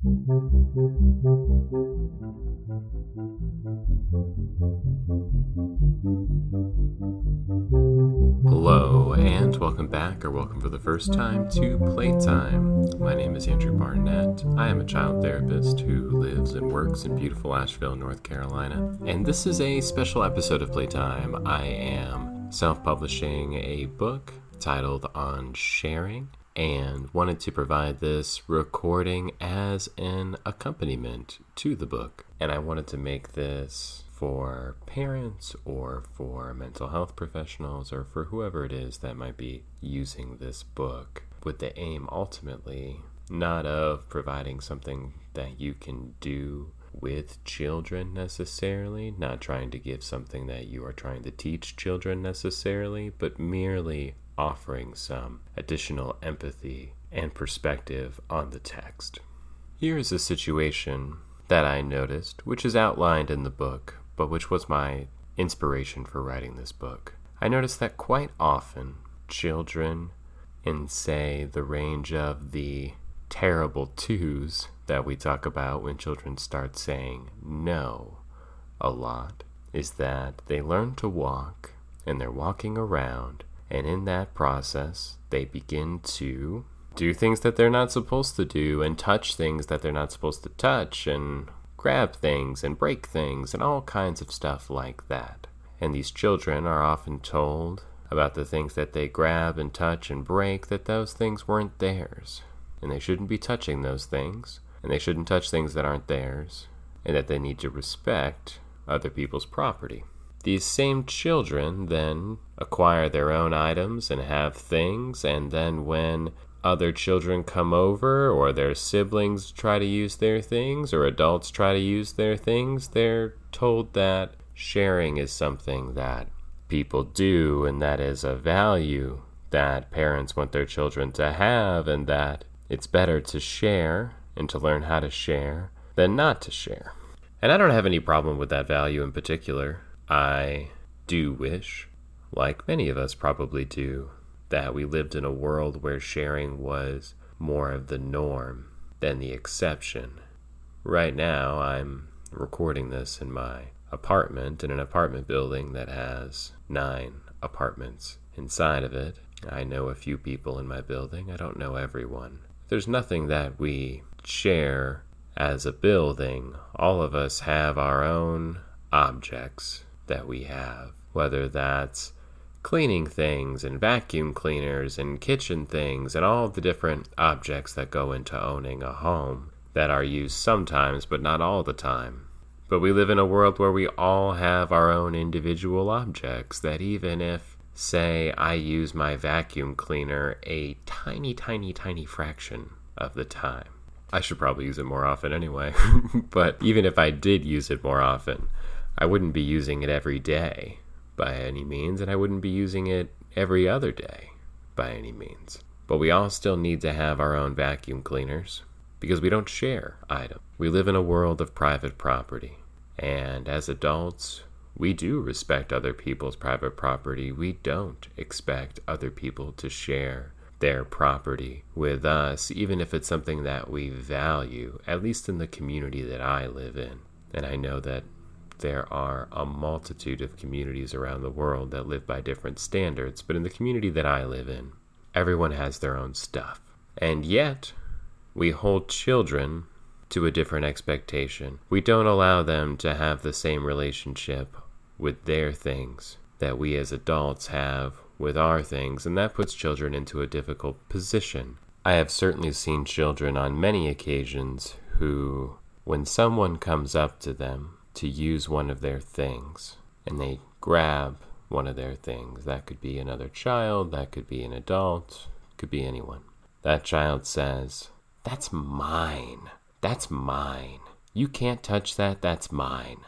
Hello, and welcome back, or welcome for the first time to Playtime. My name is Andrew Barnett. I am a child therapist who lives and works in beautiful Asheville, North Carolina. And this is a special episode of Playtime. I am self publishing a book titled On Sharing and wanted to provide this recording as an accompaniment to the book. And I wanted to make this for parents or for mental health professionals or for whoever it is that might be using this book with the aim ultimately not of providing something that you can do with children necessarily, not trying to give something that you are trying to teach children necessarily, but merely offering some additional empathy and perspective on the text. Here is a situation that I noticed, which is outlined in the book, but which was my inspiration for writing this book. I noticed that quite often children, in say the range of the terrible twos that we talk about when children start saying no a lot, is that they learn to walk and they're walking around and in that process, they begin to do things that they're not supposed to do and touch things that they're not supposed to touch and grab things and break things and all kinds of stuff like that. And these children are often told about the things that they grab and touch and break that those things weren't theirs. And they shouldn't be touching those things. And they shouldn't touch things that aren't theirs. And that they need to respect other people's property. These same children then acquire their own items and have things, and then when other children come over, or their siblings try to use their things, or adults try to use their things, they're told that sharing is something that people do and that is a value that parents want their children to have, and that it's better to share and to learn how to share than not to share. And I don't have any problem with that value in particular. I do wish, like many of us probably do, that we lived in a world where sharing was more of the norm than the exception. Right now, I'm recording this in my apartment in an apartment building that has nine apartments inside of it. I know a few people in my building, I don't know everyone. There's nothing that we share as a building. All of us have our own objects that we have, whether that's cleaning things and vacuum cleaners and kitchen things and all the different objects that go into owning a home that are used sometimes but not all the time. But we live in a world where we all have our own individual objects that even if, say, I use my vacuum cleaner a tiny, tiny, tiny fraction of the time, I should probably use it more often anyway. but even if I did use it more often, I wouldn't be using it every day by any means, and I wouldn't be using it every other day by any means. But we all still need to have our own vacuum cleaners because we don't share items. We live in a world of private property, and as adults, we do respect other people's private property. We don't expect other people to share their property with us, even if it's something that we value, at least in the community that I live in. And I know that there are a multitude of communities around the world that live by different standards, but in the community that I live in, everyone has their own stuff. And yet, we hold children to a different expectation. We don't allow them to have the same relationship with their things that we as adults have with our things, and that puts children into a difficult position. I have certainly seen children on many occasions who, when someone comes up to them to use one of their things and they grab one of their things. That could be another child, that could be an adult, could be anyone. That child says, That's mine. That's mine. You can't touch that. That's mine.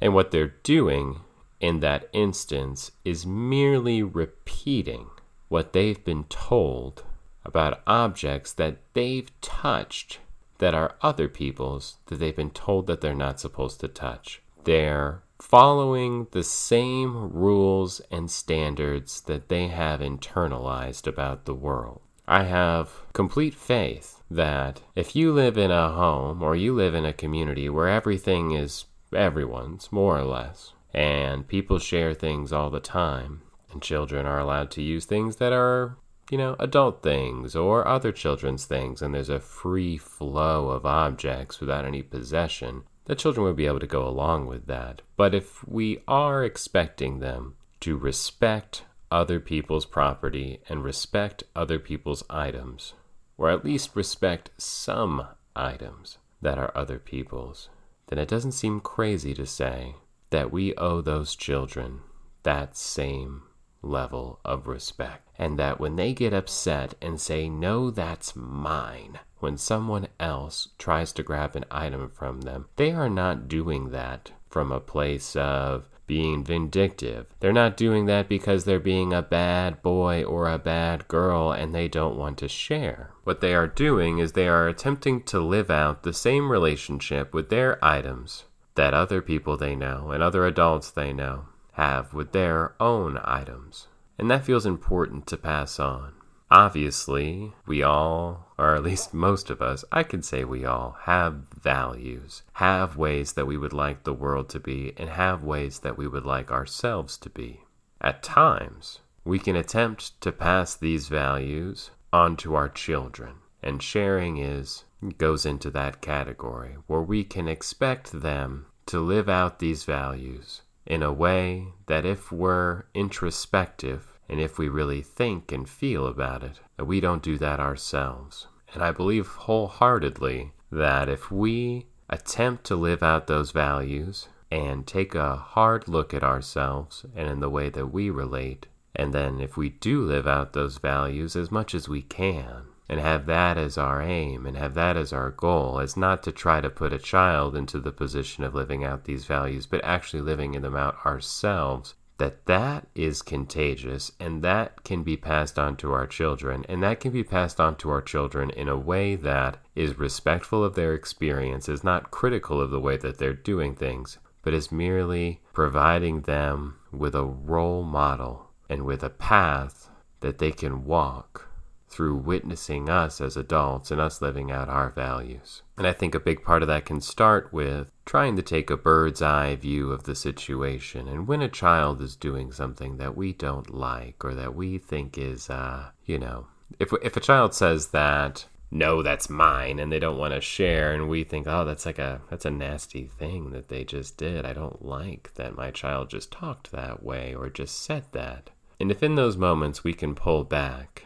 And what they're doing in that instance is merely repeating what they've been told about objects that they've touched that are other people's that they've been told that they're not supposed to touch. They're following the same rules and standards that they have internalized about the world. I have complete faith that if you live in a home or you live in a community where everything is everyone's, more or less, and people share things all the time, and children are allowed to use things that are, you know, adult things or other children's things, and there's a free flow of objects without any possession, the children would be able to go along with that. But if we are expecting them to respect other people's property and respect other people's items, or at least respect some items that are other people's, then it doesn't seem crazy to say that we owe those children that same level of respect. And that when they get upset and say, No, that's mine, when someone else tries to grab an item from them, they are not doing that from a place of being vindictive. They're not doing that because they're being a bad boy or a bad girl and they don't want to share. What they are doing is they are attempting to live out the same relationship with their items that other people they know and other adults they know have with their own items. And that feels important to pass on. Obviously, we all, or at least most of us, I can say we all, have values, have ways that we would like the world to be, and have ways that we would like ourselves to be. At times, we can attempt to pass these values on to our children, and sharing is goes into that category where we can expect them to live out these values in a way that if we're introspective and if we really think and feel about it, that we don't do that ourselves. And I believe wholeheartedly that if we attempt to live out those values and take a hard look at ourselves and in the way that we relate, and then if we do live out those values as much as we can, and have that as our aim and have that as our goal, as not to try to put a child into the position of living out these values, but actually living them out ourselves, that that is contagious and that can be passed on to our children. And that can be passed on to our children in a way that is respectful of their experience is not critical of the way that they're doing things but is merely providing them with a role model and with a path that they can walk through witnessing us as adults and us living out our values. And I think a big part of that can start with trying to take a bird's eye view of the situation. And when a child is doing something that we don't like or that we think is, uh, you know, if, if a child says that, no, that's mine, and they don't want to share, and we think, oh, that's like a that's a nasty thing that they just did. I don't like that my child just talked that way or just said that. And if in those moments we can pull back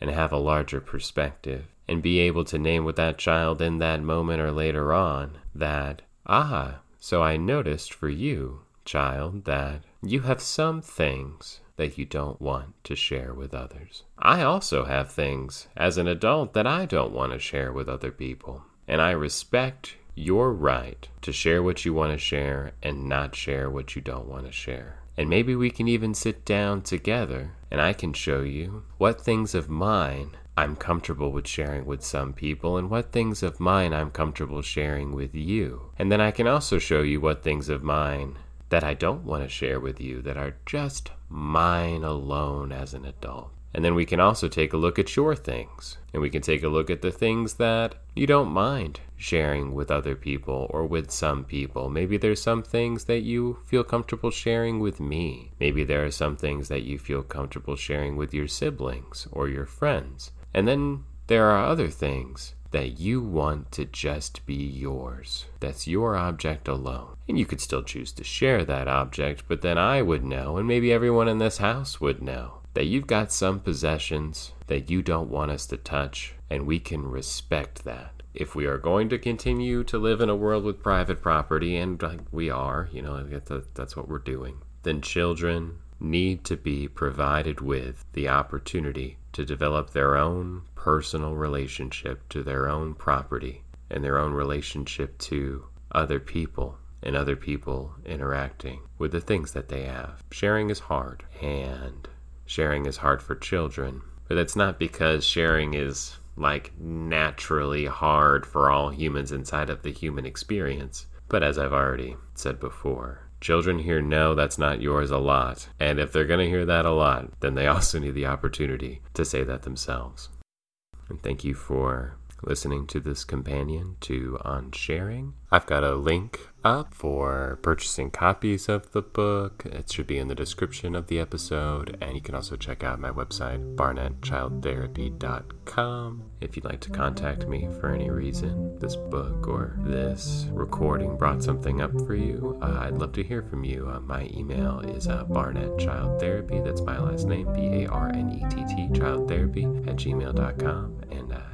and have a larger perspective and be able to name with that child in that moment or later on that, ah, so I noticed for you, child, that you have some things that you don't want to share with others. I also have things as an adult that I don't want to share with other people. And I respect your right to share what you want to share and not share what you don't want to share. And maybe we can even sit down together and I can show you what things of mine I'm comfortable with sharing with some people and what things of mine I'm comfortable sharing with you. And then I can also show you what things of mine that I don't want to share with you that are just mine alone as an adult. And then we can also take a look at your things. And we can take a look at the things that you don't mind sharing with other people or with some people. Maybe there's some things that you feel comfortable sharing with me. Maybe there are some things that you feel comfortable sharing with your siblings or your friends. And then there are other things that you want to just be yours. That's your object alone. And you could still choose to share that object, but then I would know, and maybe everyone in this house would know that you've got some possessions that you don't want us to touch, and we can respect that. If we are going to continue to live in a world with private property, and we are, you know, that's what we're doing, then children need to be provided with the opportunity to develop their own personal relationship to their own property and their own relationship to other people and other people interacting with the things that they have. Sharing is hard, and sharing is hard for children. But that's not because sharing is like naturally hard for all humans inside of the human experience. But as I've already said before, children hear no, that's not yours a lot. And if they're going to hear that a lot, then they also need the opportunity to say that themselves. And thank you for listening to this companion to On Sharing. I've got a link up for purchasing copies of the book. It should be in the description of the episode, and you can also check out my website, barnettchildtherapy.com. If you'd like to contact me for any reason, this book or this recording brought something up for you, uh, I'd love to hear from you. Uh, my email is uh, barnettchildtherapy, that's my last name, B A R N E T T, childtherapy at gmail.com, and